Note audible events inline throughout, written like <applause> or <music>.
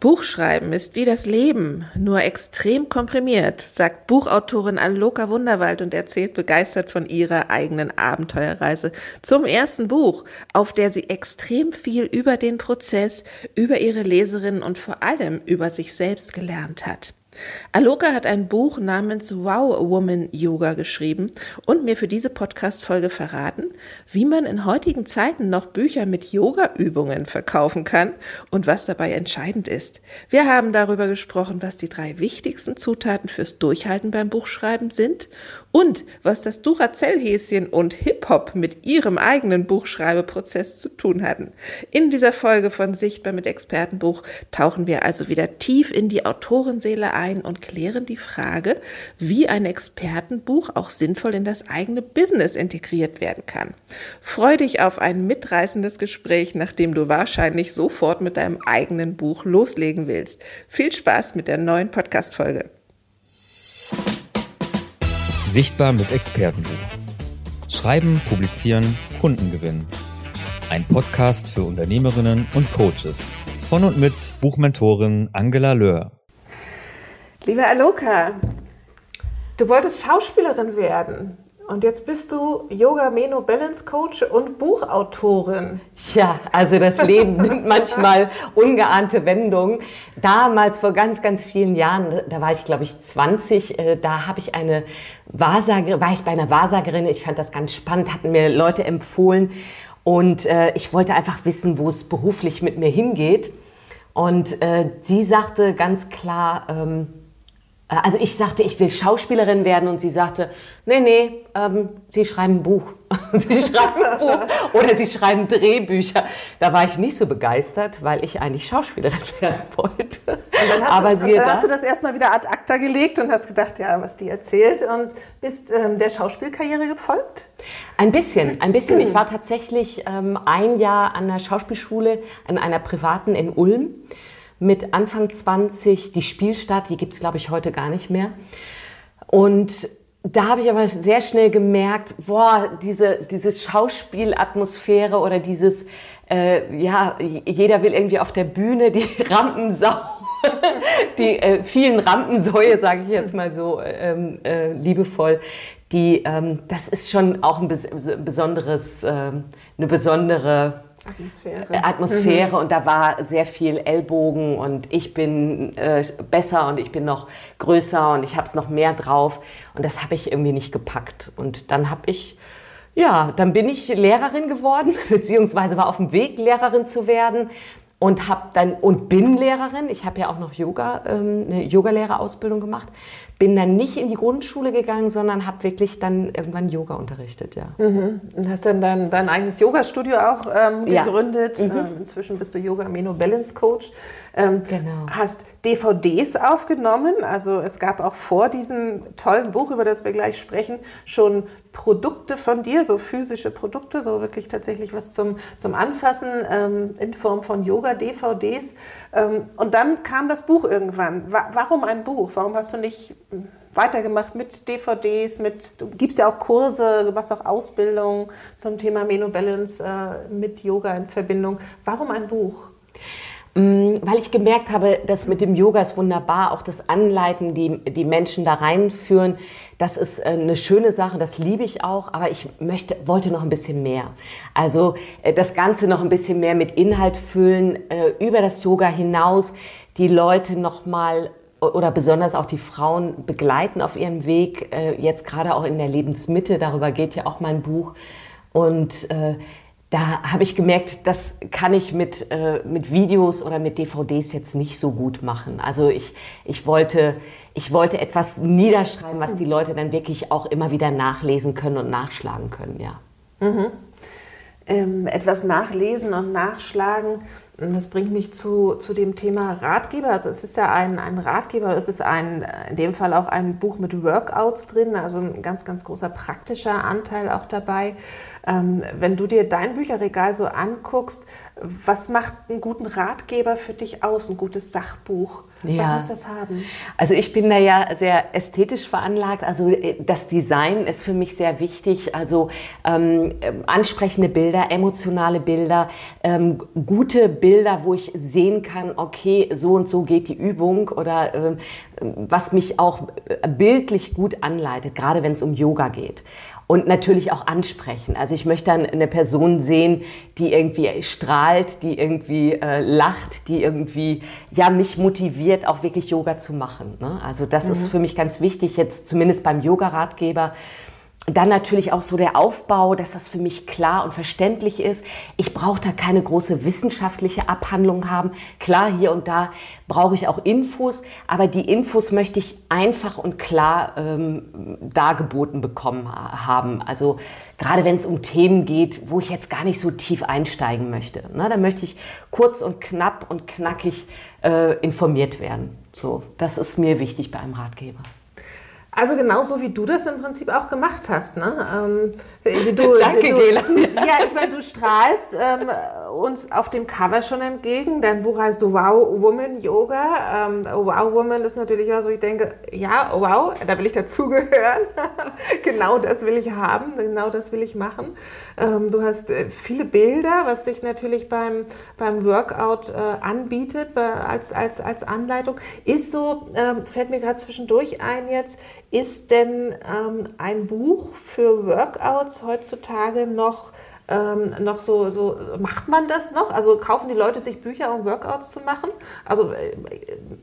Buchschreiben ist wie das Leben, nur extrem komprimiert, sagt Buchautorin Aloka Wunderwald und erzählt begeistert von ihrer eigenen Abenteuerreise zum ersten Buch, auf der sie extrem viel über den Prozess, über ihre Leserinnen und vor allem über sich selbst gelernt hat. Aloka hat ein Buch namens Wow Woman Yoga geschrieben und mir für diese Podcast-Folge verraten, wie man in heutigen Zeiten noch Bücher mit Yoga-Übungen verkaufen kann und was dabei entscheidend ist. Wir haben darüber gesprochen, was die drei wichtigsten Zutaten fürs Durchhalten beim Buchschreiben sind und was das Duracell-Häschen und Hip-Hop mit ihrem eigenen Buchschreibeprozess zu tun hatten. In dieser Folge von Sichtbar mit Expertenbuch tauchen wir also wieder tief in die Autorenseele ein und klären die Frage, wie ein Expertenbuch auch sinnvoll in das eigene Business integriert werden kann. Freu dich auf ein mitreißendes Gespräch, nachdem du wahrscheinlich sofort mit deinem eigenen Buch loslegen willst. Viel Spaß mit der neuen Podcast-Folge. Sichtbar mit Expertenbuch. Schreiben, publizieren, Kunden gewinnen. Ein Podcast für Unternehmerinnen und Coaches. Von und mit Buchmentorin Angela Löhr. Liebe Aloka, du wolltest Schauspielerin werden. Und jetzt bist du Yoga Meno Balance Coach und Buchautorin. Ja, also das Leben <laughs> nimmt manchmal ungeahnte Wendungen. Damals vor ganz, ganz vielen Jahren, da war ich glaube ich 20, äh, da habe ich eine Wahrsagerin, war ich bei einer Wahrsagerin. Ich fand das ganz spannend, hatten mir Leute empfohlen und äh, ich wollte einfach wissen, wo es beruflich mit mir hingeht. Und äh, sie sagte ganz klar, ähm, äh, also ich sagte, ich will Schauspielerin werden und sie sagte, nee, nee, ähm, Sie schreiben ein Buch. <laughs> sie schreiben ein Buch oder Sie schreiben Drehbücher. Da war ich nicht so begeistert, weil ich eigentlich Schauspielerin <laughs> werden wollte. Aber du, dann hast du das erstmal wieder ad acta gelegt und hast gedacht, ja, was die erzählt und bist ähm, der Schauspielkarriere gefolgt? Ein bisschen, ein bisschen. Ich war tatsächlich ähm, ein Jahr an der Schauspielschule, an einer privaten in Ulm mit Anfang 20 die Spielstadt, die gibt es, glaube ich, heute gar nicht mehr. Und da habe ich aber sehr schnell gemerkt, boah, diese, diese Schauspielatmosphäre oder dieses, äh, ja, jeder will irgendwie auf der Bühne die <laughs> Rampensau, die äh, vielen Rampensäue, sage ich jetzt mal so ähm, äh, liebevoll, die, ähm, das ist schon auch ein besonderes, ähm, eine besondere Atmosphäre. Äh, Atmosphäre mhm. und da war sehr viel Ellbogen und ich bin äh, besser und ich bin noch größer und ich habe es noch mehr drauf und das habe ich irgendwie nicht gepackt und dann habe ich ja, dann bin ich Lehrerin geworden, <laughs> beziehungsweise war auf dem Weg, Lehrerin zu werden und habe dann und bin Lehrerin. Ich habe ja auch noch Yoga, ähm, eine Yogalehrerausbildung gemacht bin dann nicht in die Grundschule gegangen, sondern habe wirklich dann irgendwann Yoga unterrichtet, ja. Mhm. Und hast dann dein, dein eigenes Yoga-Studio auch ähm, gegründet. Ja. Mhm. Ähm, inzwischen bist du Yoga Meno Balance Coach. Ähm, genau. Hast DVDs aufgenommen. Also es gab auch vor diesem tollen Buch, über das wir gleich sprechen, schon Produkte von dir, so physische Produkte, so wirklich tatsächlich was zum, zum Anfassen ähm, in Form von Yoga-DVDs. Ähm, und dann kam das Buch irgendwann. Wa warum ein Buch? Warum hast du nicht weitergemacht mit DVDs, mit, du gibst ja auch Kurse, du machst auch Ausbildung zum Thema Menobalance äh, mit Yoga in Verbindung. Warum ein Buch? Mm, weil ich gemerkt habe, dass mit dem Yoga ist wunderbar, auch das Anleiten, die, die Menschen da reinführen, das ist äh, eine schöne Sache, das liebe ich auch, aber ich möchte, wollte noch ein bisschen mehr. Also äh, das Ganze noch ein bisschen mehr mit Inhalt füllen, äh, über das Yoga hinaus, die Leute noch mal oder besonders auch die Frauen begleiten auf ihrem Weg, jetzt gerade auch in der Lebensmitte, darüber geht ja auch mein Buch. Und da habe ich gemerkt, das kann ich mit, äh, mit Videos oder mit DVDs jetzt nicht so gut machen. Also ich, ich, wollte, ich wollte etwas niederschreiben, was die Leute dann wirklich auch immer wieder nachlesen können und nachschlagen können, ja. Mhm. Ähm, etwas nachlesen und nachschlagen das bringt mich zu, zu dem Thema Ratgeber. Also es ist ja ein, ein Ratgeber, es ist ein, in dem Fall auch ein Buch mit Workouts drin, also ein ganz, ganz großer praktischer Anteil auch dabei. Ähm, wenn du dir dein Bücherregal so anguckst, was macht einen guten Ratgeber für dich aus, ein gutes Sachbuch? Ja. Was muss das haben? Also ich bin da ja sehr ästhetisch veranlagt. Also äh, das Design ist für mich sehr wichtig. Also ähm, ansprechende Bilder, emotionale Bilder, ähm, gute Bilder, wo ich sehen kann, okay, so und so geht die Übung oder äh, was mich auch bildlich gut anleitet, gerade wenn es um Yoga geht und natürlich auch ansprechen. Also ich möchte dann eine Person sehen, die irgendwie strahlt, die irgendwie äh, lacht, die irgendwie ja mich motiviert, auch wirklich Yoga zu machen. Ne? Also das mhm. ist für mich ganz wichtig jetzt zumindest beim Yoga-Ratgeber dann natürlich auch so der Aufbau, dass das für mich klar und verständlich ist. Ich brauche da keine große wissenschaftliche Abhandlung haben. Klar, hier und da brauche ich auch Infos, aber die Infos möchte ich einfach und klar ähm, dargeboten bekommen haben. Also gerade wenn es um Themen geht, wo ich jetzt gar nicht so tief einsteigen möchte. Ne, da möchte ich kurz und knapp und knackig äh, informiert werden. So, das ist mir wichtig bei einem Ratgeber. Also genauso wie du das im Prinzip auch gemacht hast. Ne? Ähm, du, <laughs> Danke, du, Gela. <laughs> Ja, ich meine, du strahlst ähm, uns auf dem Cover schon entgegen. Dein Buch heißt Wow Woman Yoga. Ähm, wow Woman ist natürlich was, wo ich denke, ja, wow, da will ich dazugehören. <laughs> genau das will ich haben, genau das will ich machen. Ähm, du hast äh, viele Bilder, was dich natürlich beim, beim Workout äh, anbietet bei, als, als, als Anleitung. Ist so, ähm, fällt mir gerade zwischendurch ein jetzt, ist denn ähm, ein Buch für Workouts heutzutage noch, ähm, noch so, so, macht man das noch? Also kaufen die Leute sich Bücher, um Workouts zu machen? Also äh,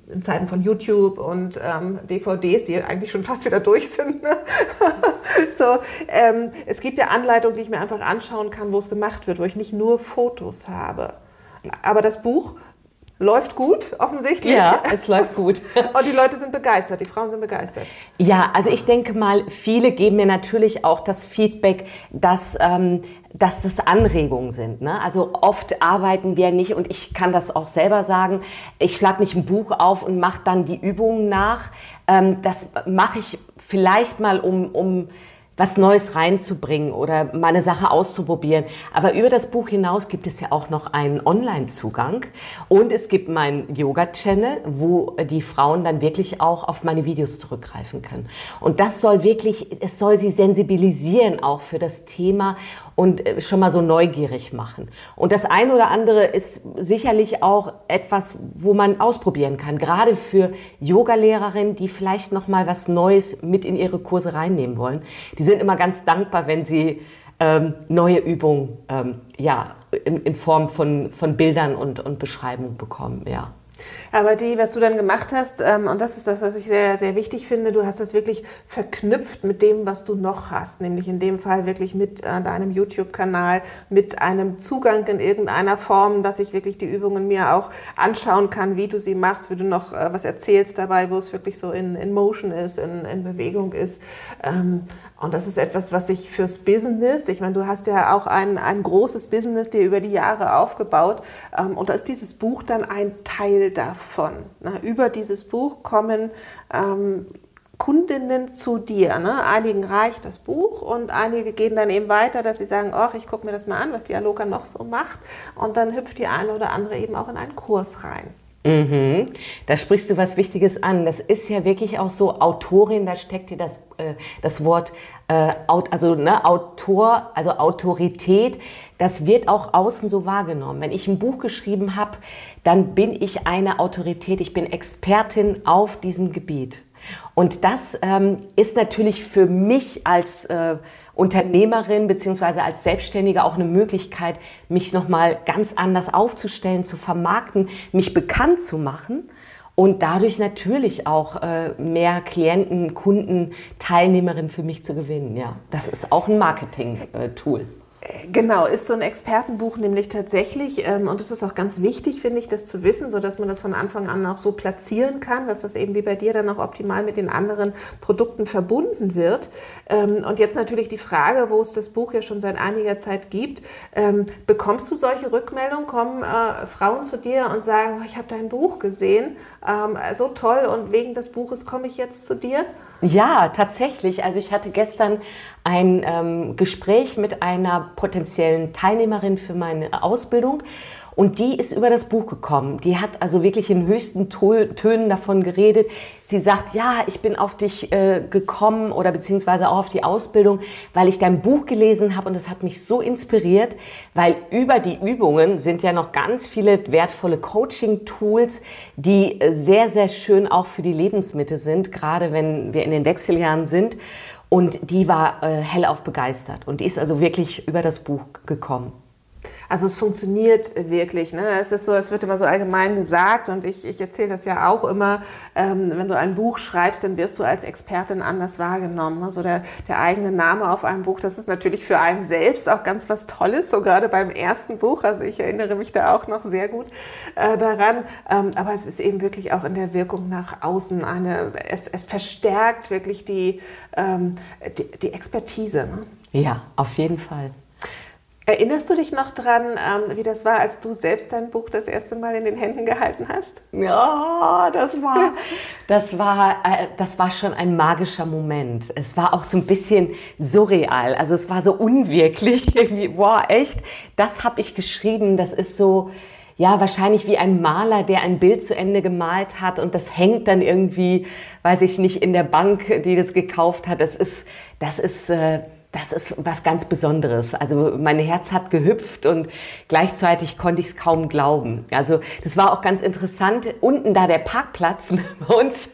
in Zeiten von YouTube und ähm, DVDs, die eigentlich schon fast wieder durch sind. Ne? <laughs> so, ähm, es gibt ja Anleitungen, die ich mir einfach anschauen kann, wo es gemacht wird, wo ich nicht nur Fotos habe. Aber das Buch Läuft gut, offensichtlich. Ja, es läuft gut. <laughs> Und die Leute sind begeistert, die Frauen sind begeistert. Ja, also ich denke mal, viele geben mir natürlich auch das Feedback, dass, ähm, dass das Anregungen sind. Ne? Also oft arbeiten wir nicht, und ich kann das auch selber sagen, ich schlage nicht ein Buch auf und mache dann die Übungen nach. Ähm, das mache ich vielleicht mal, um, um was Neues reinzubringen oder mal eine Sache auszuprobieren. Aber über das Buch hinaus gibt es ja auch noch einen Online-Zugang und es gibt meinen Yoga-Channel, wo die Frauen dann wirklich auch auf meine Videos zurückgreifen können. Und das soll wirklich, es soll sie sensibilisieren auch für das Thema und äh, schon mal so neugierig machen. Und das eine oder andere ist sicherlich auch etwas, wo man ausprobieren kann, gerade für Yogalehrerinnen, die vielleicht noch mal was Neues mit in ihre Kurse reinnehmen wollen. Die sind immer ganz dankbar, wenn sie ähm, neue Übungen ähm, ja, in, in, Form von, von Bildern und, und Beschreibungen bekommen. Ja. Aber die, was du dann gemacht hast, ähm, und das ist das, was ich sehr, sehr wichtig finde, du hast das wirklich verknüpft mit dem, was du noch hast, nämlich in dem Fall wirklich mit äh, deinem YouTube-Kanal, mit einem Zugang in irgendeiner Form, dass ich wirklich die Übungen mir auch anschauen kann, wie du sie machst, wie du noch äh, was erzählst dabei, wo es wirklich so in, in Motion ist, in, in Bewegung ist. Ähm, und das ist etwas, was ich fürs Business, ich meine, du hast ja auch ein, ein großes Business dir über die Jahre aufgebaut. Ähm, und da ist dieses Buch dann ein Teil davon. Ne? Über dieses Buch kommen ähm, Kundinnen zu dir. Ne? Einigen reicht das Buch und einige gehen dann eben weiter, dass sie sagen, ach, ich gucke mir das mal an, was die Aloka noch so macht. Und dann hüpft die eine oder andere eben auch in einen Kurs rein. Mhm. Da sprichst du was Wichtiges an. Das ist ja wirklich auch so Autorin, da steckt dir das, äh, das Wort, äh, also ne, Autor, also Autorität, das wird auch außen so wahrgenommen. Wenn ich ein Buch geschrieben habe, dann bin ich eine Autorität, ich bin Expertin auf diesem Gebiet. Und das ähm, ist natürlich für mich als äh, Unternehmerin beziehungsweise als Selbstständige auch eine Möglichkeit, mich nochmal ganz anders aufzustellen, zu vermarkten, mich bekannt zu machen und dadurch natürlich auch äh, mehr Klienten, Kunden, Teilnehmerinnen für mich zu gewinnen. Ja, das ist auch ein Marketing-Tool. Genau, ist so ein Expertenbuch nämlich tatsächlich, ähm, und es ist auch ganz wichtig, finde ich, das zu wissen, sodass man das von Anfang an auch so platzieren kann, dass das eben wie bei dir dann auch optimal mit den anderen Produkten verbunden wird. Ähm, und jetzt natürlich die Frage, wo es das Buch ja schon seit einiger Zeit gibt, ähm, bekommst du solche Rückmeldungen? Kommen äh, Frauen zu dir und sagen, oh, ich habe dein Buch gesehen, ähm, so toll und wegen des Buches komme ich jetzt zu dir? Ja, tatsächlich. Also ich hatte gestern ein ähm, Gespräch mit einer potenziellen Teilnehmerin für meine Ausbildung und die ist über das Buch gekommen. Die hat also wirklich in höchsten Tönen davon geredet. Sie sagt, ja, ich bin auf dich äh, gekommen oder beziehungsweise auch auf die Ausbildung, weil ich dein Buch gelesen habe und das hat mich so inspiriert, weil über die Übungen sind ja noch ganz viele wertvolle Coaching-Tools, die äh, sehr, sehr schön auch für die Lebensmittel sind, gerade wenn wir in den Wechseljahren sind. Und die war äh, hellauf begeistert und die ist also wirklich über das Buch gekommen. Also es funktioniert wirklich. Ne? Es ist so, es wird immer so allgemein gesagt und ich, ich erzähle das ja auch immer, ähm, wenn du ein Buch schreibst, dann wirst du als Expertin anders wahrgenommen. Also der, der eigene Name auf einem Buch, das ist natürlich für einen selbst auch ganz was Tolles, so gerade beim ersten Buch. Also ich erinnere mich da auch noch sehr gut äh, daran. Ähm, aber es ist eben wirklich auch in der Wirkung nach außen eine, es, es verstärkt wirklich die, ähm, die, die Expertise. Ne? Ja, auf jeden Fall. Erinnerst du dich noch dran, ähm, wie das war, als du selbst dein Buch das erste Mal in den Händen gehalten hast? Ja, das war, das war, äh, das war schon ein magischer Moment. Es war auch so ein bisschen surreal. Also es war so unwirklich. <laughs> Irgendwie, boah, echt, das habe ich geschrieben. Das ist so, ja, wahrscheinlich wie ein Maler, der ein Bild zu Ende gemalt hat und das hängt dann irgendwie, weiß ich nicht, in der Bank, die das gekauft hat. Das ist, das ist, äh, das ist was ganz Besonderes. Also mein Herz hat gehüpft und gleichzeitig konnte ich es kaum glauben. Also das war auch ganz interessant. Unten da der Parkplatz <laughs> bei uns,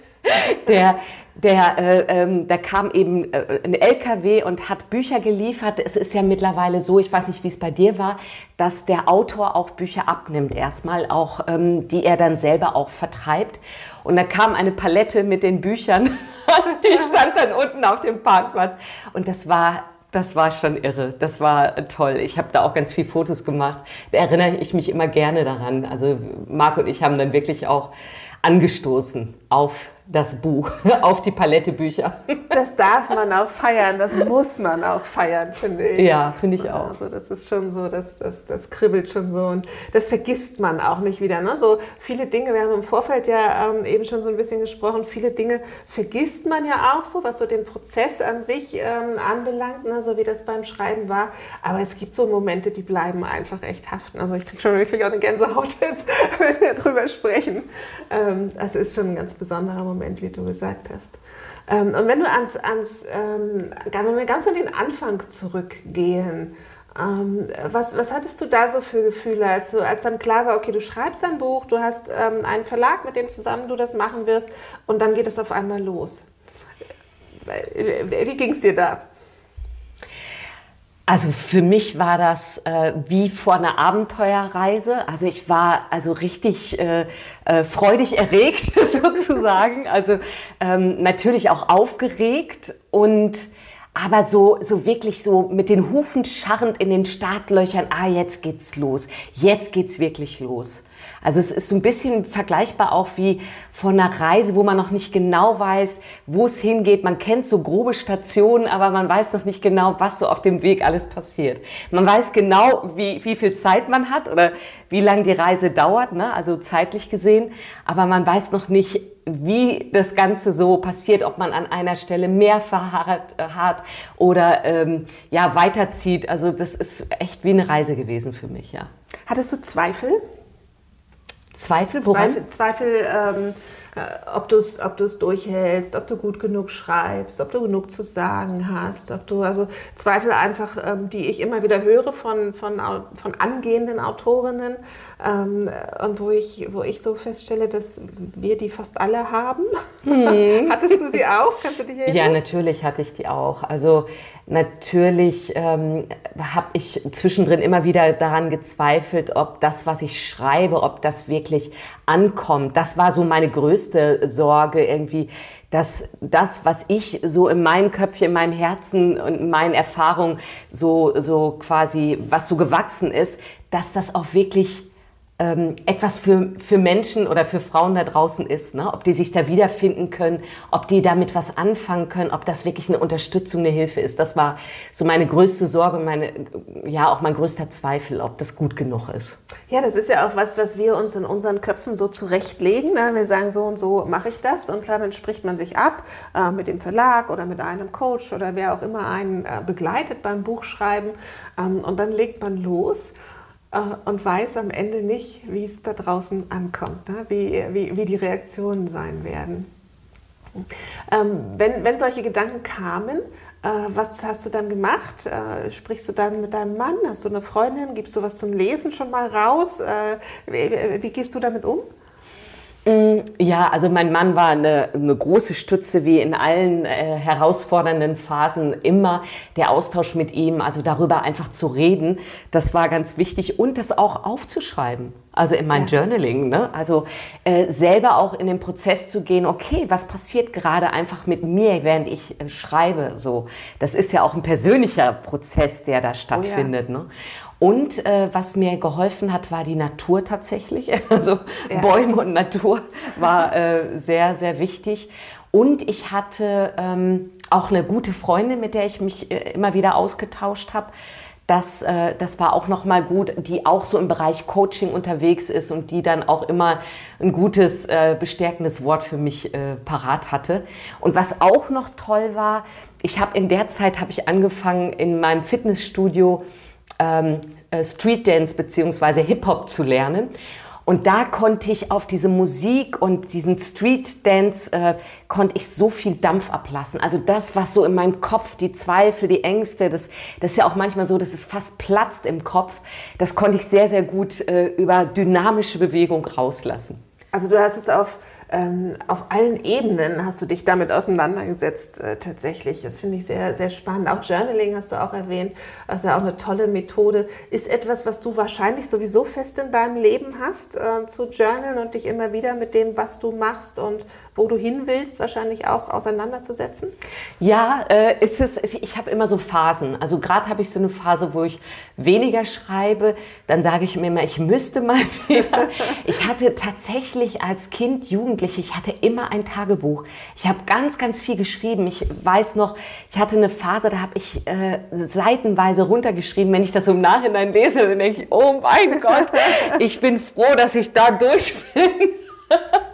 der, der, äh, ähm, da kam eben äh, ein LKW und hat Bücher geliefert. Es ist ja mittlerweile so, ich weiß nicht, wie es bei dir war, dass der Autor auch Bücher abnimmt erstmal, auch ähm, die er dann selber auch vertreibt. Und da kam eine Palette mit den Büchern, <laughs> die stand dann unten auf dem Parkplatz. Und das war das war schon irre. Das war toll. Ich habe da auch ganz viele Fotos gemacht. Da erinnere ich mich immer gerne daran. Also Marc und ich haben dann wirklich auch angestoßen auf das Buch, <laughs> auf die Palette Bücher. <laughs> Das darf man auch feiern, das muss man auch feiern, finde ich. Ja, finde ich auch. Also das ist schon so, das, das, das kribbelt schon so und das vergisst man auch nicht wieder. Ne? So viele Dinge, wir haben im Vorfeld ja ähm, eben schon so ein bisschen gesprochen, viele Dinge vergisst man ja auch so, was so den Prozess an sich ähm, anbelangt, ne? so wie das beim Schreiben war. Aber es gibt so Momente, die bleiben einfach echt haften. Also ich kriege schon wirklich auch eine Gänsehaut jetzt, <laughs> wenn wir drüber sprechen. Ähm, das ist schon ein ganz besonderer Moment. Moment, wie du gesagt hast. Ähm, und wenn du ans, ans ähm, wenn wir ganz an den Anfang zurückgehen, ähm, was, was hattest du da so für Gefühle, als, du, als dann klar war, okay, du schreibst ein Buch, du hast ähm, einen Verlag, mit dem zusammen du das machen wirst und dann geht es auf einmal los. Wie ging es dir da? Also für mich war das äh, wie vor einer Abenteuerreise. Also ich war also richtig äh, äh, freudig erregt <laughs> sozusagen. Also ähm, natürlich auch aufgeregt und aber so, so wirklich so mit den Hufen scharrend in den Startlöchern. Ah, jetzt geht's los. Jetzt geht's wirklich los. Also es ist so ein bisschen vergleichbar auch wie von einer Reise, wo man noch nicht genau weiß, wo es hingeht. Man kennt so grobe Stationen, aber man weiß noch nicht genau, was so auf dem Weg alles passiert. Man weiß genau, wie, wie viel Zeit man hat oder wie lange die Reise dauert, ne? also zeitlich gesehen, aber man weiß noch nicht, wie das Ganze so passiert, ob man an einer Stelle mehr verharrt hat oder ähm, ja, weiterzieht. Also das ist echt wie eine Reise gewesen für mich, ja. Hattest du Zweifel? Zweifel, woran? Zweifel, Zweifel ähm, äh, ob du es ob durchhältst, ob du gut genug schreibst, ob du genug zu sagen hast, ob du, also Zweifel einfach, ähm, die ich immer wieder höre von, von, von angehenden Autorinnen ähm, und wo ich, wo ich so feststelle, dass wir die fast alle haben. Hm. <laughs> Hattest du sie auch? Kannst du dich erinnern? Ja, natürlich hatte ich die auch. Also Natürlich ähm, habe ich zwischendrin immer wieder daran gezweifelt, ob das, was ich schreibe, ob das wirklich ankommt. Das war so meine größte Sorge irgendwie, dass das, was ich so in meinem Köpfchen, in meinem Herzen und in meinen Erfahrungen so, so quasi, was so gewachsen ist, dass das auch wirklich ähm, etwas für, für Menschen oder für Frauen da draußen ist, ne? ob die sich da wiederfinden können, ob die damit was anfangen können, ob das wirklich eine Unterstützung, eine Hilfe ist. Das war so meine größte Sorge und meine, ja, auch mein größter Zweifel, ob das gut genug ist. Ja, das ist ja auch was, was wir uns in unseren Köpfen so zurechtlegen. Ne? Wir sagen, so und so mache ich das und klar, dann spricht man sich ab äh, mit dem Verlag oder mit einem Coach oder wer auch immer einen äh, begleitet beim Buchschreiben ähm, und dann legt man los und weiß am Ende nicht, wie es da draußen ankommt, ne? wie, wie, wie die Reaktionen sein werden. Ähm, wenn, wenn solche Gedanken kamen, äh, was hast du dann gemacht? Äh, sprichst du dann mit deinem Mann? Hast du eine Freundin? Gibst du was zum Lesen schon mal raus? Äh, wie, wie gehst du damit um? Mm, ja, also mein Mann war eine, eine große Stütze, wie in allen äh, herausfordernden Phasen immer der Austausch mit ihm, also darüber einfach zu reden, das war ganz wichtig und das auch aufzuschreiben, also in mein ja. Journaling, ne? also äh, selber auch in den Prozess zu gehen, okay, was passiert gerade einfach mit mir, während ich äh, schreibe, so, das ist ja auch ein persönlicher Prozess, der da stattfindet, oh ja. ne? Und äh, was mir geholfen hat, war die Natur tatsächlich. <laughs> Also ja. Bäume und Natur war äh, sehr, sehr wichtig. Und ich hatte ähm, auch eine gute Freundin, mit der ich mich äh, immer wieder ausgetauscht habe. Das, äh, das war auch nochmal gut, die auch so im Bereich Coaching unterwegs ist und die dann auch immer ein gutes, äh, bestärkendes Wort für mich äh, parat hatte. Und was auch noch toll war, ich habe in der Zeit habe ich angefangen in meinem Fitnessstudio ähm, äh, Street Dance bzw. Hip-Hop zu lernen. Und da konnte ich auf diese Musik und diesen Street Dance, äh, konnte ich so viel Dampf ablassen. Also das, was so in meinem Kopf, die Zweifel, die Ängste, das, das ist ja auch manchmal so, dass es fast platzt im Kopf, das konnte ich sehr, sehr gut äh, über dynamische Bewegung rauslassen. Also du hast es auf ähm, auf allen Ebenen hast du dich damit auseinandergesetzt, äh, tatsächlich. Das finde ich sehr, sehr spannend. Auch Journaling hast du auch erwähnt, das ist ja auch eine tolle Methode. Ist etwas, was du wahrscheinlich sowieso fest in deinem Leben hast, äh, zu journalen und dich immer wieder mit dem, was du machst und wo du hin willst, wahrscheinlich auch auseinanderzusetzen? Ja, äh, ist es, ich habe immer so Phasen. Also gerade habe ich so eine Phase, wo ich weniger schreibe. Dann sage ich mir immer, ich müsste mal <laughs> wieder. ich hatte tatsächlich als Kind, Jugendliche, ich hatte immer ein Tagebuch. Ich habe ganz, ganz viel geschrieben. Ich weiß noch, ich hatte eine Phase, da habe ich äh, seitenweise runtergeschrieben. Wenn ich das im Nachhinein lese, dann denke ich, oh mein Gott, <laughs> ich bin froh, dass ich da durch bin. <laughs>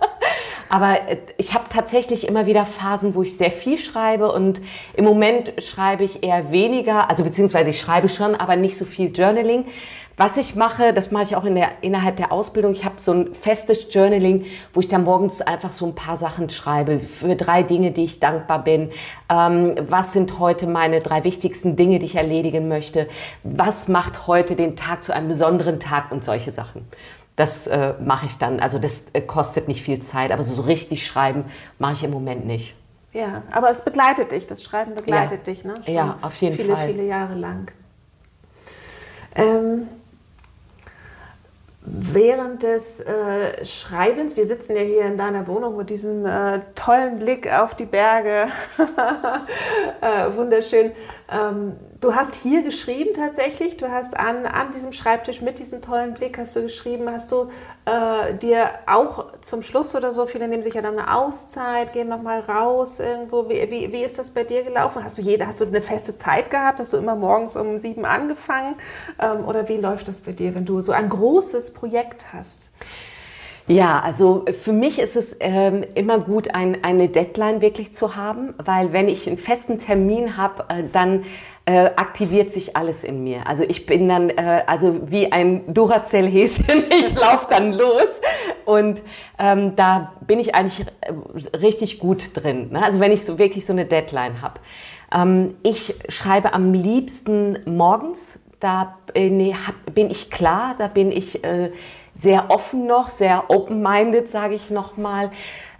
Aber äh, ich habe tatsächlich immer wieder Phasen, wo ich sehr viel schreibe und im Moment schreibe ich eher weniger, also beziehungsweise ich schreibe schon, aber nicht so viel Journaling. Was ich mache, das mache ich auch in der, innerhalb der Ausbildung. Ich habe so ein festes Journaling, wo ich dann morgens einfach so ein paar Sachen schreibe für drei Dinge, die ich dankbar bin. Ähm, was sind heute meine drei wichtigsten Dinge, die ich erledigen möchte? Was macht heute den Tag zu einem besonderen Tag und solche Sachen? Das äh, mache ich dann. Also das äh, kostet nicht viel Zeit, aber so richtig schreiben mache ich im Moment nicht. Ja, aber es begleitet dich, das Schreiben begleitet ja. dich, ne? Schon ja, auf jeden viele, Fall. Viele, viele Jahre lang. Ähm, während des äh, Schreibens, wir sitzen ja hier in deiner Wohnung mit diesem äh, tollen Blick auf die Berge, <laughs> äh, wunderschön. Ähm, du hast hier geschrieben tatsächlich, du hast an, an diesem Schreibtisch mit diesem tollen Blick hast du geschrieben, hast du äh, dir auch zum Schluss oder so, viele nehmen sich ja dann eine Auszeit, gehen nochmal raus irgendwo. Wie, wie, wie ist das bei dir gelaufen? Hast du, jede, hast du eine feste Zeit gehabt? Hast du immer morgens um sieben angefangen? Ähm, oder wie läuft das bei dir, wenn du so ein großes Projekt hast? Ja, also für mich ist es ähm, immer gut, ein, eine Deadline wirklich zu haben, weil wenn ich einen festen Termin habe, äh, dann äh, aktiviert sich alles in mir. Also ich bin dann äh, also wie ein Duracell-Häschen, <laughs> ich laufe dann los und ähm, da bin ich eigentlich äh, richtig gut drin. Ne? Also wenn ich so wirklich so eine Deadline habe. Ähm, ich schreibe am liebsten morgens, da bin, bin ich klar, da bin ich äh, sehr offen noch, sehr open-minded, sage ich nochmal.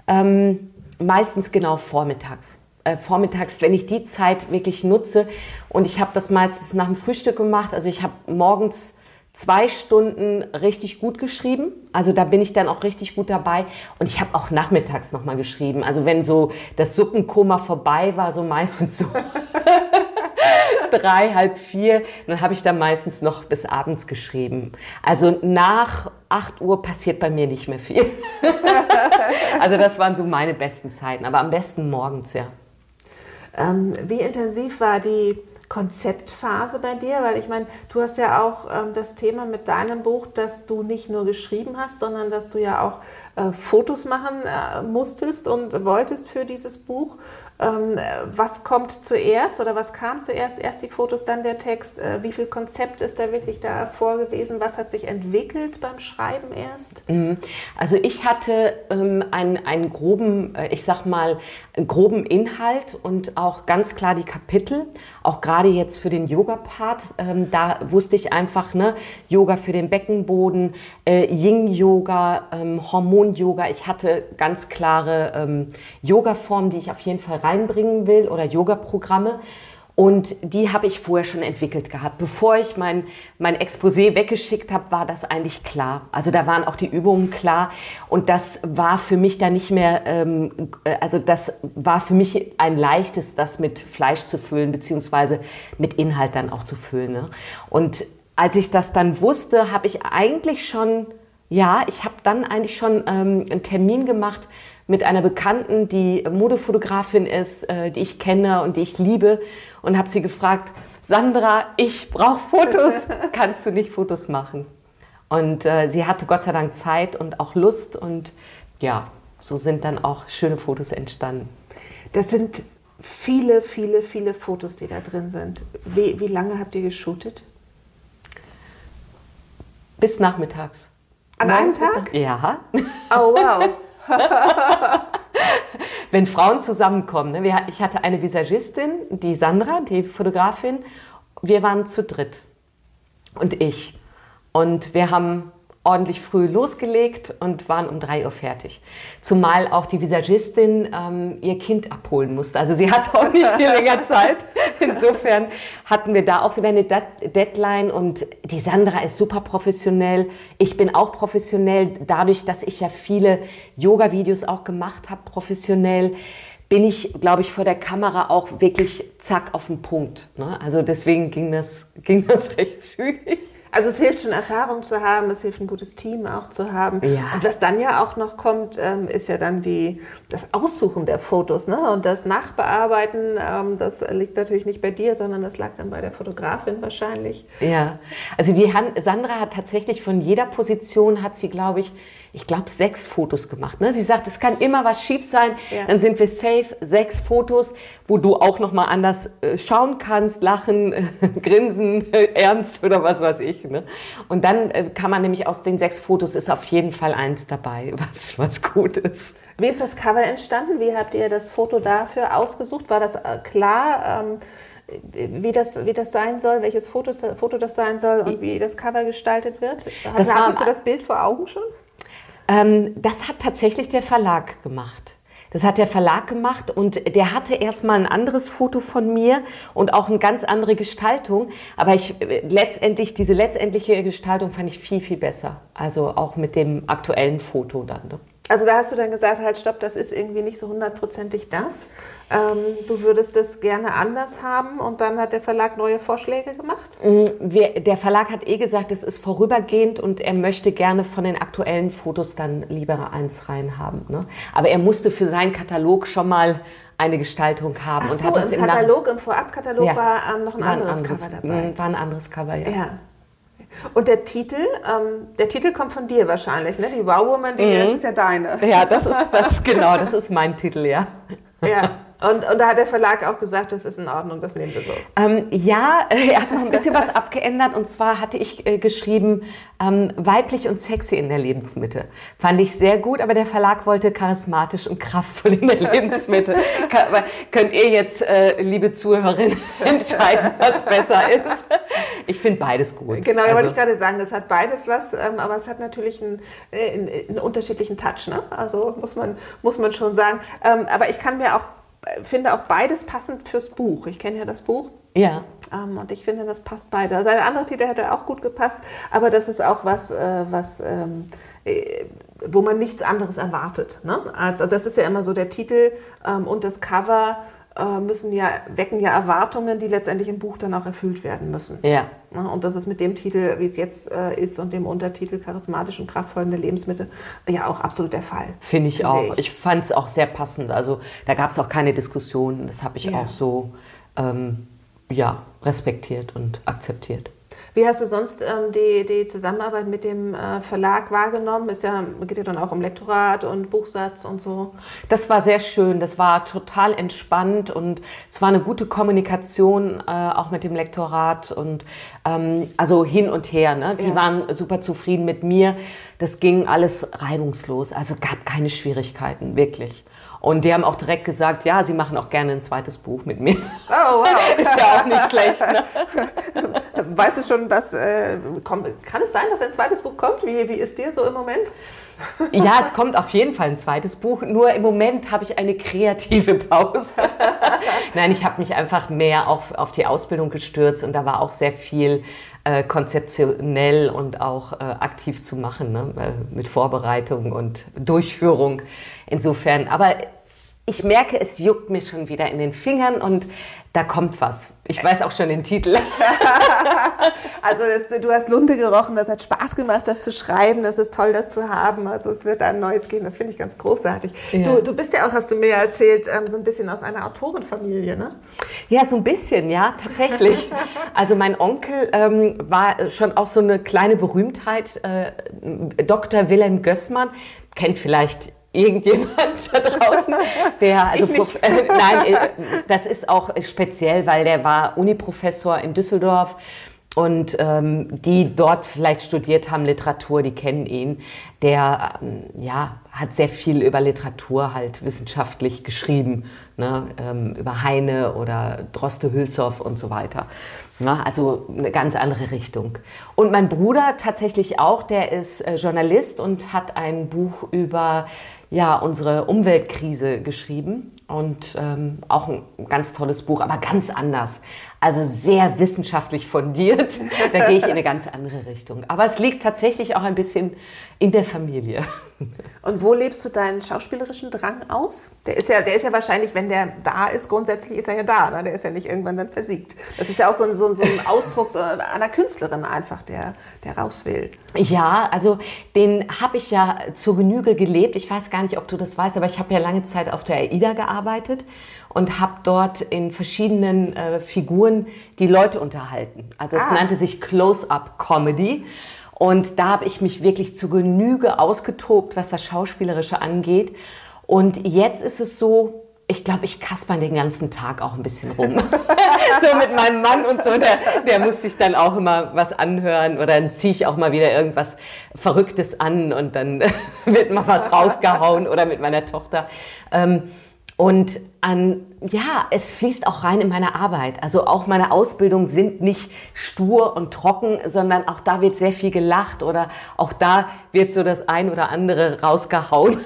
Ähm, meistens genau vormittags. Äh, vormittags, wenn ich die Zeit wirklich nutze. Und ich habe das meistens nach dem Frühstück gemacht. Also ich habe morgens zwei Stunden richtig gut geschrieben. Also da bin ich dann auch richtig gut dabei. Und ich habe auch nachmittags nochmal geschrieben. Also wenn so das Suppenkoma vorbei war, so meistens so <laughs> drei, halb vier. Dann habe ich da meistens noch bis abends geschrieben. Also nach 8 Uhr passiert bei mir nicht mehr viel. <laughs> also das waren so meine besten Zeiten, aber am besten morgens, ja. Ähm, wie intensiv war die Konzeptphase bei dir? Weil ich meine, du hast ja auch ähm, das Thema mit deinem Buch, dass du nicht nur geschrieben hast, sondern dass du ja auch äh, Fotos machen äh, musstest und wolltest für dieses Buch. Ähm, was kommt zuerst oder was kam zuerst? Erst die Fotos, dann der Text. Äh, wie viel Konzept ist da wirklich da vorgewesen? Was hat sich entwickelt beim Schreiben erst? Mhm. Also ich hatte ähm, einen, einen groben, äh, ich sag mal, groben Inhalt und auch ganz klar die Kapitel. Auch gerade jetzt für den Yoga-Part, ähm, da wusste ich einfach, ne, Yoga für den Beckenboden, äh, Yin-Yoga, ähm, Hormon-Yoga. Ich hatte ganz klare ähm, Yoga-Formen, die ich auf jeden Fall rein reinbringen will oder Yoga-Programme. Und die habe ich vorher schon entwickelt gehabt. Bevor ich mein, mein Exposé weggeschickt habe, war das eigentlich klar. Also da waren auch die Übungen klar. Und das war für mich dann nicht mehr, ähm, äh, also das war für mich ein leichtes, das mit Fleisch zu füllen, beziehungsweise mit Inhalt dann auch zu füllen. Ne? Und als ich das dann wusste, habe ich eigentlich schon, ja, ich habe dann eigentlich schon ähm, einen Termin gemacht mit einer Bekannten, die Modefotografin ist, äh, die ich kenne und die ich liebe und habe sie gefragt, Sandra, ich brauche Fotos, <laughs> kannst du nicht Fotos machen? Und äh, sie hatte Gott sei Dank Zeit und auch Lust und ja, so sind dann auch schöne Fotos entstanden. Das sind viele, viele, viele Fotos, die da drin sind. Wie, wie lange habt ihr geshootet? Bis nachmittags. An einem Tag? Ja. Oh, wow. <laughs> <laughs> Wenn Frauen zusammenkommen, ne? ich hatte eine Visagistin, die Sandra, die Fotografin, wir waren zu dritt und ich. Und wir haben ordentlich früh losgelegt und waren um drei Uhr fertig. Zumal auch die Visagistin ähm, ihr Kind abholen musste. Also sie hatte auch nicht viel länger <laughs> Zeit. Insofern hatten wir da auch wieder eine Deadline und die Sandra ist super professionell. Ich bin auch professionell, dadurch, dass ich ja viele Yoga-Videos auch gemacht habe, professionell bin ich, glaube ich, vor der Kamera auch wirklich zack auf den Punkt. Ne? Also deswegen ging das, ging das <laughs> recht zügig. Also es hilft schon Erfahrung zu haben, es hilft ein gutes Team auch zu haben. Ja. Und was dann ja auch noch kommt, ähm, ist ja dann die, das Aussuchen der Fotos ne? und das Nachbearbeiten. Ähm, das liegt natürlich nicht bei dir, sondern das lag dann bei der Fotografin wahrscheinlich. Ja, also die Han Sandra hat tatsächlich von jeder Position, hat sie, glaube ich, ich glaube, sechs Fotos gemacht. Ne? Sie sagt, es kann immer was schief sein. Ja. Dann sind wir safe, sechs Fotos, wo du auch noch mal anders äh, schauen kannst, lachen, äh, <laughs> grinsen, äh, <laughs> ernst oder was weiß ich. Ne? Und dann äh, kann man nämlich aus den sechs Fotos ist auf jeden Fall eins dabei, <laughs> was, was gut ist. Wie ist das Cover entstanden? Wie habt ihr das Foto dafür ausgesucht? War das äh, klar? Ähm wie das, wie das sein soll, welches Foto, Foto das sein soll und wie das Cover gestaltet wird? Das Hattest du das Bild vor Augen schon? Ähm, das hat tatsächlich der Verlag gemacht. Das hat der Verlag gemacht und der hatte erstmal ein anderes Foto von mir und auch eine ganz andere Gestaltung. Aber ich letztendlich, diese letztendliche Gestaltung fand ich viel, viel besser. Also auch mit dem aktuellen Foto dann. Ne? Also da hast du dann gesagt, halt stopp, das ist irgendwie nicht so hundertprozentig das. Ähm, du würdest es gerne anders haben und dann hat der Verlag neue Vorschläge gemacht? Mm, wir, der Verlag hat eh gesagt, es ist vorübergehend und er möchte gerne von den aktuellen Fotos dann lieber eins rein haben. Ne? Aber er musste für seinen Katalog schon mal eine Gestaltung haben. Ach und so, hat das im Katalog, im Vorabkatalog ja, war ähm, noch ein anderes, anderes, Cover dabei. Mm, war ein anderes Cover, ja. ja. Und der Titel, ähm, der Titel kommt von dir wahrscheinlich, ne? Die Wow Woman, die, mhm. das ist ja deine. Ja, das ist das genau, das ist mein Titel, ja. Ja. <laughs> Und, und, da hat der Verlag auch gesagt, das ist in Ordnung, das nehmen wir so. Ähm, ja, er hat noch ein bisschen was <laughs> abgeändert. Und zwar hatte ich äh, geschrieben, ähm, weiblich und sexy in der Lebensmitte. Fand ich sehr gut, aber der Verlag wollte charismatisch und kraftvoll in der Lebensmitte. <laughs> Kann, könnt ihr jetzt, äh, liebe Zuhörerin, <laughs> entscheiden, was besser ist? Ich finde beides gut. Genau, also, wollte ich gerade sagen, das hat beides was, ähm, aber es hat natürlich einen, äh, einen, einen unterschiedlichen Touch. Ne? Also muss man, muss man schon sagen. Ähm, aber ich kann mir auch finde auch beides passend fürs Buch. Ich kenne ja das Buch. Ja. Ähm, und ich finde, das passt beide. Also ein anderer Titel hätte auch gut gepasst, aber das ist auch was, äh, was ähm, äh, wo man nichts anderes erwartet. Ne? Also das ist ja immer so der Titel ähm, und das Cover müssen ja, wecken ja Erwartungen, die letztendlich im Buch dann auch erfüllt werden müssen. Ja. Und das ist mit dem Titel, wie es jetzt äh, ist, und dem Untertitel Charismatisch und kraftvollende Lebensmittel ja auch absolut der Fall. Finde ich Finde auch. Ich, ich fand es auch sehr passend. Also da gab es auch keine Diskussion. Das habe ich ja. auch so ähm, ja, respektiert und akzeptiert. Wie hast du sonst ähm, die, die Zusammenarbeit mit dem äh, Verlag wahrgenommen? Ist ja, geht ja dann auch um Lektorat und Buchsatz und so. Das war sehr schön, das war total entspannt und es war eine gute Kommunikation äh, auch mit dem Lektorat und ähm, also hin und her. Ne? Die ja. waren super zufrieden mit mir. Das ging alles reibungslos, also gab keine Schwierigkeiten, wirklich. Und die haben auch direkt gesagt, ja, sie machen auch gerne ein zweites Buch mit mir. Oh, wow. <laughs> Ist ja auch nicht schlecht. Ne? <laughs> Weißt du schon, dass, äh, komm, kann es sein, dass ein zweites Buch kommt? Wie, wie ist dir so im Moment? <laughs> Ja, es kommt auf jeden Fall ein zweites Buch. Nur im Moment habe ich eine kreative Pause. Nein, ich habe mich einfach mehr auf, auf die Ausbildung gestürzt und da war auch sehr viel äh, konzeptionell und auch äh, aktiv zu machen, ne? Äh, mit Vorbereitung und Durchführung. Insofern, aber ich merke, es juckt mir schon wieder in den Fingern und da kommt was. Ich weiß auch schon den Titel. <laughs> also das, du hast Lunte gerochen, das hat Spaß gemacht, das zu schreiben, das ist toll, das zu haben. Also es wird ein neues geben, das finde ich ganz großartig. Ja. Du, du bist ja auch, hast du mir erzählt, ähm, so ein bisschen aus einer Autorenfamilie, ne? Ja, so ein bisschen, ja, tatsächlich. <laughs> also mein Onkel ähm, war schon auch so eine kleine Berühmtheit, äh, Dr. Wilhelm Gößmann, kennt vielleicht irgendjemand <laughs> da draußen, der, also <laughs> äh, nein, das ist auch speziell, weil der war Uniprofessor in Düsseldorf und ähm, die dort vielleicht studiert haben Literatur, die kennen ihn. Der ähm, ja, hat sehr viel über Literatur halt wissenschaftlich geschrieben, ne? ähm, über Heine oder Droste Hülshoff und so weiter. Ja, also eine ganz andere Richtung. Und mein Bruder tatsächlich auch, der ist äh, Journalist und hat ein Buch über ja, unsere Umweltkrise geschrieben und ähm, auch ein ganz tolles Buch, aber ganz anders. Also sehr wissenschaftlich fundiert. Da gehe ich in eine ganz andere Richtung. Aber es liegt tatsächlich auch ein bisschen in der Familie. Und wo lebst du deinen schauspielerischen Drang aus? Der ist ja, der ist ja wahrscheinlich, wenn der da ist, grundsätzlich ist er ja da. Ne? Der ist ja nicht irgendwann dann versiegt. Das ist ja auch so ein, so, so ein Ausdruck einer Künstlerin einfach, der, der raus will. Ja, also den habe ich ja zur Genüge gelebt. Ich weiß gar nicht, ob du das weißt, aber ich habe ja lange Zeit auf der AIDA gearbeitet und habe dort in verschiedenen äh, Figuren die Leute unterhalten. Also es ah. nannte sich Close-Up Comedy. Und da habe ich mich wirklich zu Genüge ausgetobt, was das Schauspielerische angeht. Und jetzt ist es so, ich glaube, ich kasper den ganzen Tag auch ein bisschen rum. <laughs> <laughs> so mit meinem Mann und so, der, der muss sich dann auch immer was anhören oder dann ziehe ich auch mal wieder irgendwas Verrücktes an und dann <laughs> wird mal was rausgehauen oder mit meiner Tochter. Ähm, und an, ja, es fließt auch rein in meine Arbeit. Also auch meine Ausbildungen sind nicht stur und trocken, sondern auch da wird sehr viel gelacht oder auch da wird so das ein oder andere rausgehauen.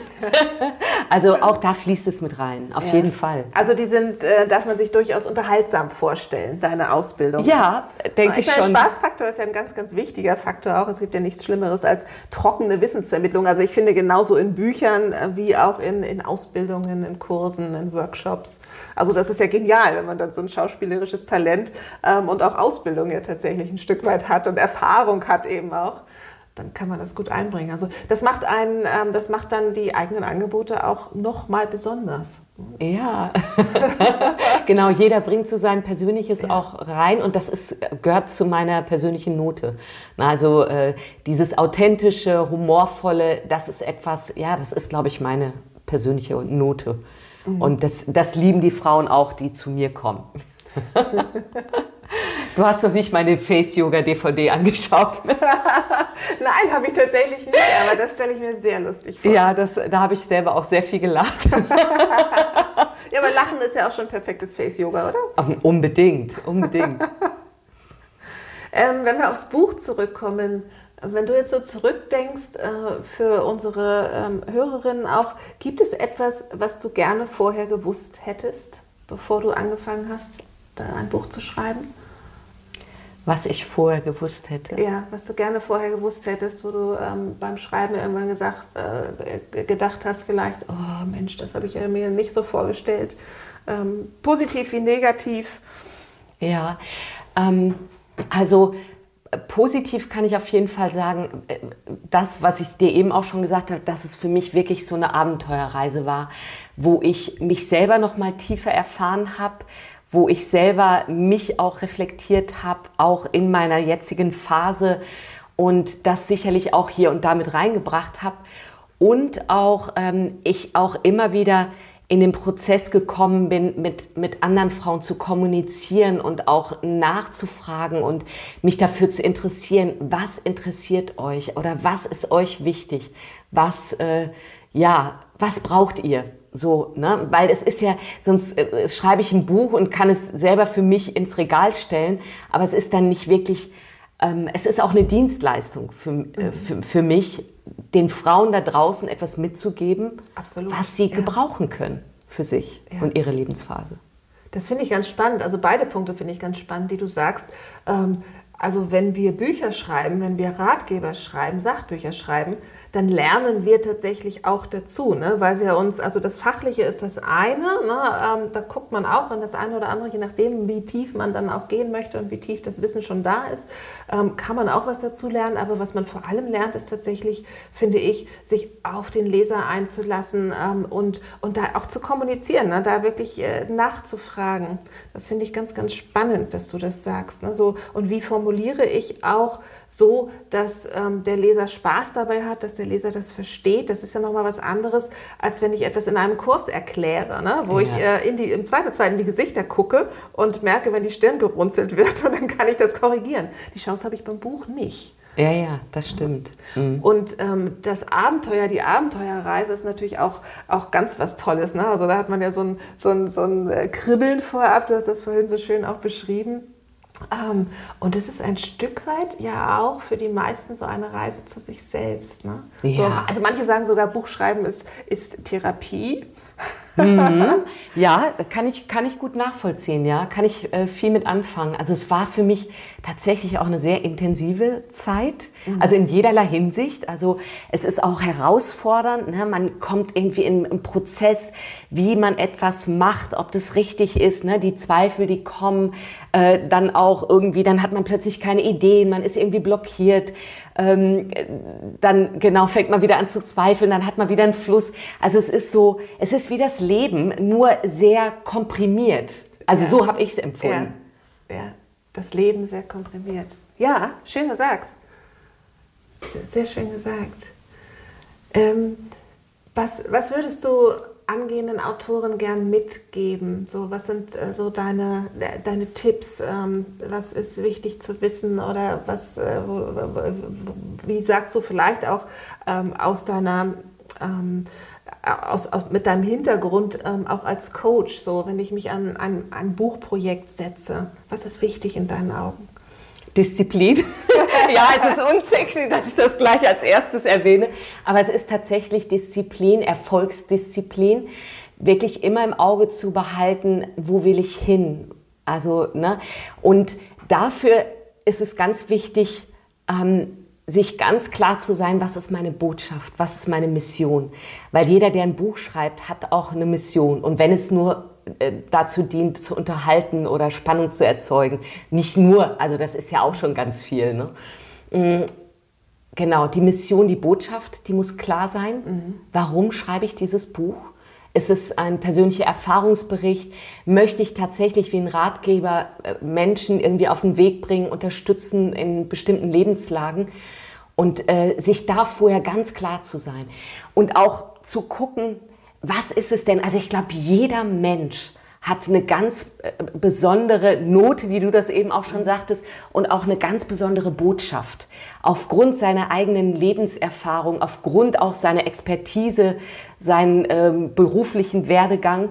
<laughs> also auch da fließt es mit rein, auf ja. jeden Fall. Also die sind, äh, darf man sich durchaus unterhaltsam vorstellen, deine Ausbildung. Ja, denke ich, ich meine, schon. Spaßfaktor ist ja ein ganz, ganz wichtiger Faktor auch. Es gibt ja nichts Schlimmeres als trockene Wissensvermittlung. Also ich finde genauso in Büchern äh, wie auch in, in Ausbildungen, in Kursen, in Workshops Workshops. Also das ist ja genial, wenn man dann so ein schauspielerisches Talent ähm, und auch Ausbildung ja tatsächlich ein Stück weit hat und Erfahrung hat eben auch dann kann man das gut einbringen. Also das macht einen, ähm, das macht dann die eigenen Angebote auch noch mal besonders. Ja, <laughs> genau. Jeder bringt so sein Persönliches ja. auch rein und das ist, gehört zu meiner persönlichen Note. Also äh, dieses authentische, humorvolle, das ist etwas, ja, das ist, glaube ich, meine persönliche Note. Mhm. Und das, das lieben die Frauen auch, die zu mir kommen. <laughs> Du hast noch nicht meine Face-Yoga-DVD angeschaut. <laughs> Nein, habe ich tatsächlich nicht, aber das stelle ich mir sehr lustig vor. Ja, das, da habe ich selber auch sehr viel gelacht. <laughs> ja, aber Lachen ist ja auch schon perfektes Face-Yoga, oder? Unbedingt, unbedingt. ähm, wenn wir aufs Buch zurückkommen, wenn du jetzt so zurückdenkst äh, für unsere ähm, Hörerinnen auch, gibt es etwas, was du gerne vorher gewusst hättest, bevor du angefangen hast, ein Buch zu schreiben? Was ich vorher gewusst hätte. Ja, was du gerne vorher gewusst hättest, wo du ähm, beim Schreiben irgendwann gesagt, äh, gedacht hast, vielleicht, oh Mensch, das habe ich mir nicht so vorgestellt. ähm, positiv wie negativ? Ja, ähm, also positiv kann ich auf jeden Fall sagen, äh, das, was ich dir eben auch schon gesagt habe, dass es für mich wirklich so eine Abenteuerreise war, wo ich mich selber noch mal tiefer erfahren habe, wo ich selber mich auch reflektiert habe, auch in meiner jetzigen Phase und das sicherlich auch hier und da mit reingebracht habe. Und auch ähm, ich auch immer wieder in den Prozess gekommen bin, mit, mit anderen Frauen zu kommunizieren und auch nachzufragen und mich dafür zu interessieren, was interessiert euch oder was ist euch wichtig, was, äh, ja, was braucht ihr? So, ne? Weil es ist ja, sonst äh, schreibe ich ein Buch und kann es selber für mich ins Regal stellen, aber es ist dann nicht wirklich, ähm, es ist auch eine Dienstleistung für, äh, für, für mich, den Frauen da draußen etwas mitzugeben, Absolut. was sie ja. gebrauchen können für sich ja. und ihre Lebensphase. Das finde ich ganz spannend. Also beide Punkte finde ich ganz spannend, die du sagst. Ähm, also wenn wir Bücher schreiben, wenn wir Ratgeber schreiben, Sachbücher schreiben, dann lernen wir tatsächlich auch dazu, ne? weil wir uns, also das Fachliche ist das eine, ne? ähm, da guckt man auch in das eine oder andere, je nachdem, wie tief man dann auch gehen möchte und wie tief das Wissen schon da ist, ähm, kann man auch was dazu lernen, aber was man vor allem lernt, ist tatsächlich, finde ich, sich auf den Leser einzulassen ähm, und, und da auch zu kommunizieren, ne? da wirklich äh, nachzufragen. Das finde ich ganz, ganz spannend, dass du das sagst. Ne? So, und wie formuliere ich auch so, dass ähm, der Leser Spaß dabei hat, dass der Leser das versteht. Das ist ja nochmal was anderes, als wenn ich etwas in einem Kurs erkläre, ne? wo ja. ich äh, in die, im Zweifelsfall in die Gesichter gucke und merke, wenn die Stirn gerunzelt <laughs> wird und dann kann ich das korrigieren. Die Chance habe ich beim Buch nicht. Ja, ja, das stimmt. Mhm. Und ähm, das Abenteuer, die Abenteuerreise ist natürlich auch, auch ganz was Tolles. Ne? Also da hat man ja so ein, so ein, so ein äh, Kribbeln vorab, du hast das vorhin so schön auch beschrieben. Ähm, und es ist ein Stück weit ja auch für die meisten so eine Reise zu sich selbst. Ne? Ja. So, also manche sagen sogar, Buchschreiben ist, ist Therapie. Mhm. Ja, kann ich, kann ich gut nachvollziehen, ja, kann ich äh, viel mit anfangen. Also es war für mich tatsächlich auch eine sehr intensive Zeit, mhm. also in jederlei Hinsicht. Also es ist auch herausfordernd, ne? man kommt irgendwie in einen Prozess, wie man etwas macht, ob das richtig ist, ne? die Zweifel, die kommen, äh, dann auch irgendwie, dann hat man plötzlich keine Ideen, man ist irgendwie blockiert ähm, dann genau fängt man wieder an zu zweifeln, dann hat man wieder einen Fluss. Also es ist so, es ist wie das Leben, nur sehr komprimiert. Also ja. so habe ich es empfunden. Ja. ja, das Leben sehr komprimiert. Ja, schön gesagt. Sehr, sehr schön gesagt. Ähm, was, was würdest du angehenden Autoren gern mitgeben? So, was sind äh, so deine, deine Tipps? Ähm, was ist wichtig zu wissen oder was, äh, wie sagst du vielleicht auch ähm, aus deiner ähm, aus, aus, mit deinem Hintergrund ähm, auch als Coach, so wenn ich mich an, an ein Buchprojekt setze, was ist wichtig in deinen Augen? Disziplin. <laughs> ja, es ist unsexy, dass ich das gleich als erstes erwähne, aber es ist tatsächlich Disziplin, Erfolgsdisziplin, wirklich immer im Auge zu behalten, wo will ich hin. Also, ne? Und dafür ist es ganz wichtig, ähm, sich ganz klar zu sein, was ist meine Botschaft, was ist meine Mission. Weil jeder, der ein Buch schreibt, hat auch eine Mission. Und wenn es nur äh, dazu dient, zu unterhalten oder Spannung zu erzeugen. Nicht nur, also das ist ja auch schon ganz viel. Ne? Mm, genau, die Mission, die Botschaft, die muss klar sein. Mhm. Warum schreibe ich dieses Buch? Ist es ein persönlicher Erfahrungsbericht? Möchte ich tatsächlich wie ein Ratgeber äh, Menschen irgendwie auf den Weg bringen, unterstützen in bestimmten Lebenslagen? Und äh, sich da vorher ganz klar zu sein. Und auch zu gucken, was ist es denn? Also ich glaube, jeder Mensch hat eine ganz äh, besondere Note, wie du das eben auch schon sagtest, und auch eine ganz besondere Botschaft. Aufgrund seiner eigenen Lebenserfahrung, aufgrund auch seiner Expertise, seinen ähm, beruflichen Werdegang.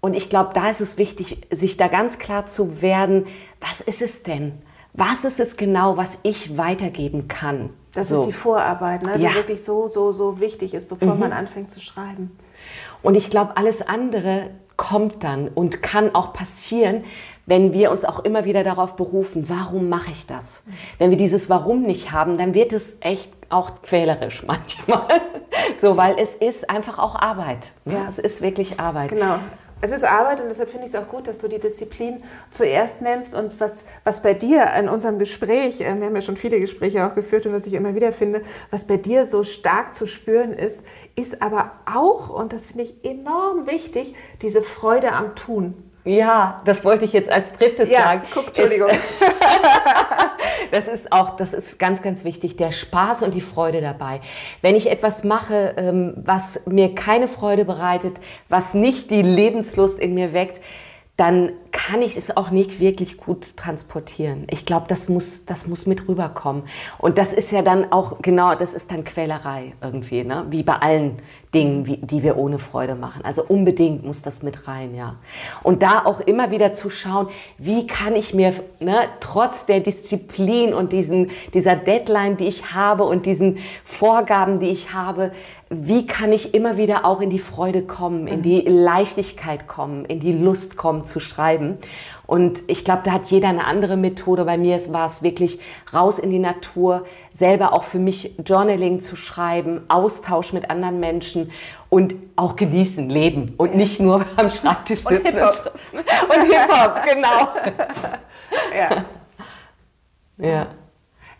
Und ich glaube, da ist es wichtig, sich da ganz klar zu werden, was ist es denn? Was ist es genau, was ich weitergeben kann? Das so. ist die Vorarbeit, ne? die ja. wirklich so, so, so wichtig ist, bevor mhm. man anfängt zu schreiben. Und ich glaube, alles andere kommt dann und kann auch passieren, wenn wir uns auch immer wieder darauf berufen, warum mache ich das? Wenn wir dieses Warum nicht haben, dann wird es echt auch quälerisch <laughs> manchmal. so, weil es ist einfach auch Arbeit. Ne? Ja. Es ist wirklich Arbeit. Genau. Es ist Arbeit und deshalb finde ich es auch gut, dass du die Disziplin zuerst nennst. Und was, was bei dir in unserem Gespräch, äh, wir haben ja schon viele Gespräche auch geführt und was ich immer wieder finde, was bei dir so stark zu spüren ist, ist aber auch, und das finde ich enorm wichtig, diese Freude am Tun. Ja, das wollte ich jetzt als drittes ja, sagen. Guck, Entschuldigung. <laughs> das ist auch, das ist ganz, ganz wichtig, der Spaß und die Freude dabei. Wenn ich etwas mache, ähm, was mir keine Freude bereitet, was nicht die Lebenslust in mir weckt, dann kann ich es auch nicht wirklich gut transportieren. Ich glaube, das muss, das muss mit rüberkommen. Und das ist ja dann auch, genau, das ist dann Quälerei irgendwie, ne? wie bei allen Dingen, wie, die wir ohne Freude machen. Also unbedingt muss das mit rein, ja. Und da auch immer wieder zu schauen, wie kann ich mir ne, trotz der Disziplin und diesen, dieser Deadline, die ich habe und diesen Vorgaben, die ich habe, wie kann ich immer wieder auch in die Freude kommen, in die Leichtigkeit kommen, in die Lust kommen zu schreiben. Und ich glaube, da hat jeder eine andere Methode. Bei mir war es wirklich raus in die Natur, selber auch für mich Journaling zu schreiben, Austausch mit anderen Menschen und auch genießen, leben und nicht nur <laughs> am Schreibtisch sitzen. Und Hip-Hop, <laughs> und Hip-Hop genau. ja. Ja.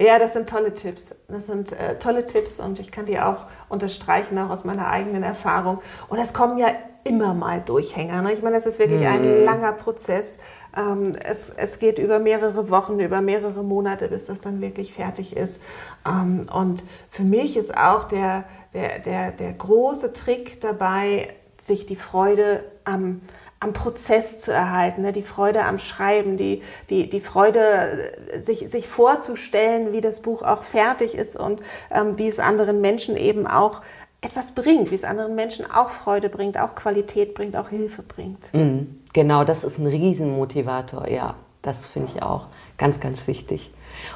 Ja, das sind tolle Tipps. Das sind äh, tolle Tipps und ich kann die auch unterstreichen, auch aus meiner eigenen Erfahrung. Und es kommen ja immer mal Durchhänger. Ne? Ich meine, das ist wirklich mhm. ein langer Prozess. Ähm, es, es geht über mehrere Wochen, über mehrere Monate, bis das dann wirklich fertig ist. Ähm, und für mich ist auch der, der, der, der große Trick dabei, sich die Freude am, am Prozess zu erhalten, ne? die Freude am Schreiben, die, die, die Freude, sich, sich vorzustellen, wie das Buch auch fertig ist und ähm, wie es anderen Menschen eben auch etwas bringt, wie es anderen Menschen auch Freude bringt, auch Qualität bringt, auch Hilfe bringt. Mhm, genau, das ist ein Riesenmotivator, ja. Das finde ich auch ganz, ganz wichtig.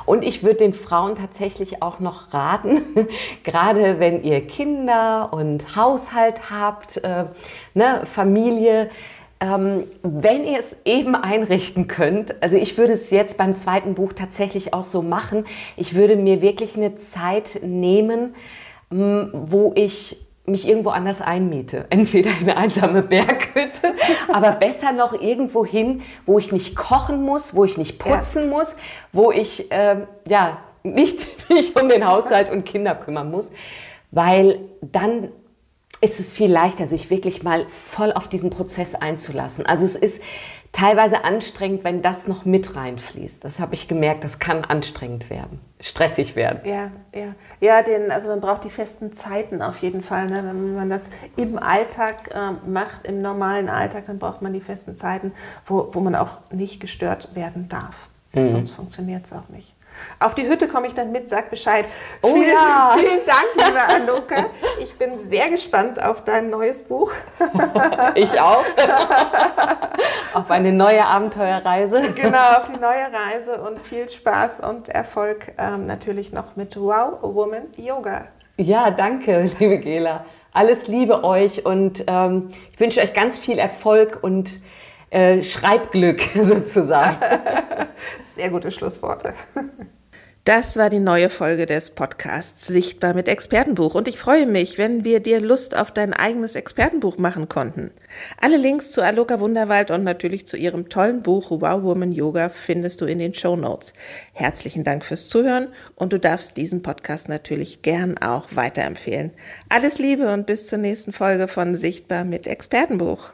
Und ich würde den Frauen tatsächlich auch noch raten, <laughs> gerade wenn ihr Kinder und Haushalt habt, äh, ne, Familie, ähm, wenn ihr es eben einrichten könnt, also ich würde es jetzt beim zweiten Buch tatsächlich auch so machen, ich würde mir wirklich eine Zeit nehmen, wo ich mich irgendwo anders einmiete. <laughs> Entweder in eine einsame Berghütte, <laughs> aber besser noch irgendwo hin, wo ich nicht kochen muss, wo ich nicht putzen ja. muss, wo ich äh, ja, nicht <laughs> mich um den Haushalt und Kinder kümmern muss, weil dann ist es viel leichter, sich wirklich mal voll auf diesen Prozess einzulassen. Also es ist teilweise anstrengend, wenn das noch mit reinfließt. Das habe ich gemerkt, das kann anstrengend werden, stressig werden. Ja, ja. Ja, den, also man braucht die festen Zeiten auf jeden Fall. Ne? Wenn man das im Alltag äh, macht, im normalen Alltag, dann braucht man die festen Zeiten, wo, wo man auch nicht gestört werden darf. Mhm. Sonst funktioniert es auch nicht. Auf die Hütte komme ich dann mit, sag Bescheid. Oh vielen, ja. <laughs> Vielen Dank, liebe Anoka. Ich bin sehr gespannt auf dein neues Buch. <laughs> Ich auch. <laughs> auf eine neue Abenteuerreise. Genau, auf die neue Reise und viel Spaß und Erfolg ähm, natürlich noch mit Wow Woman Yoga. Ja, danke, liebe Gela. Alles Liebe euch und ähm, ich wünsche euch ganz viel Erfolg und äh, Schreibglück <laughs> sozusagen. <laughs> Sehr gute Schlussworte. Das war die neue Folge des Podcasts Sichtbar mit Expertenbuch und ich freue mich, wenn wir dir Lust auf dein eigenes Expertenbuch machen konnten. Alle Links zu Aloka Wunderwald und natürlich zu ihrem tollen Buch Wow Woman Yoga findest du in den Show Notes. Herzlichen Dank fürs Zuhören und du darfst diesen Podcast natürlich gern auch weiterempfehlen. Alles Liebe und bis zur nächsten Folge von Sichtbar mit Expertenbuch.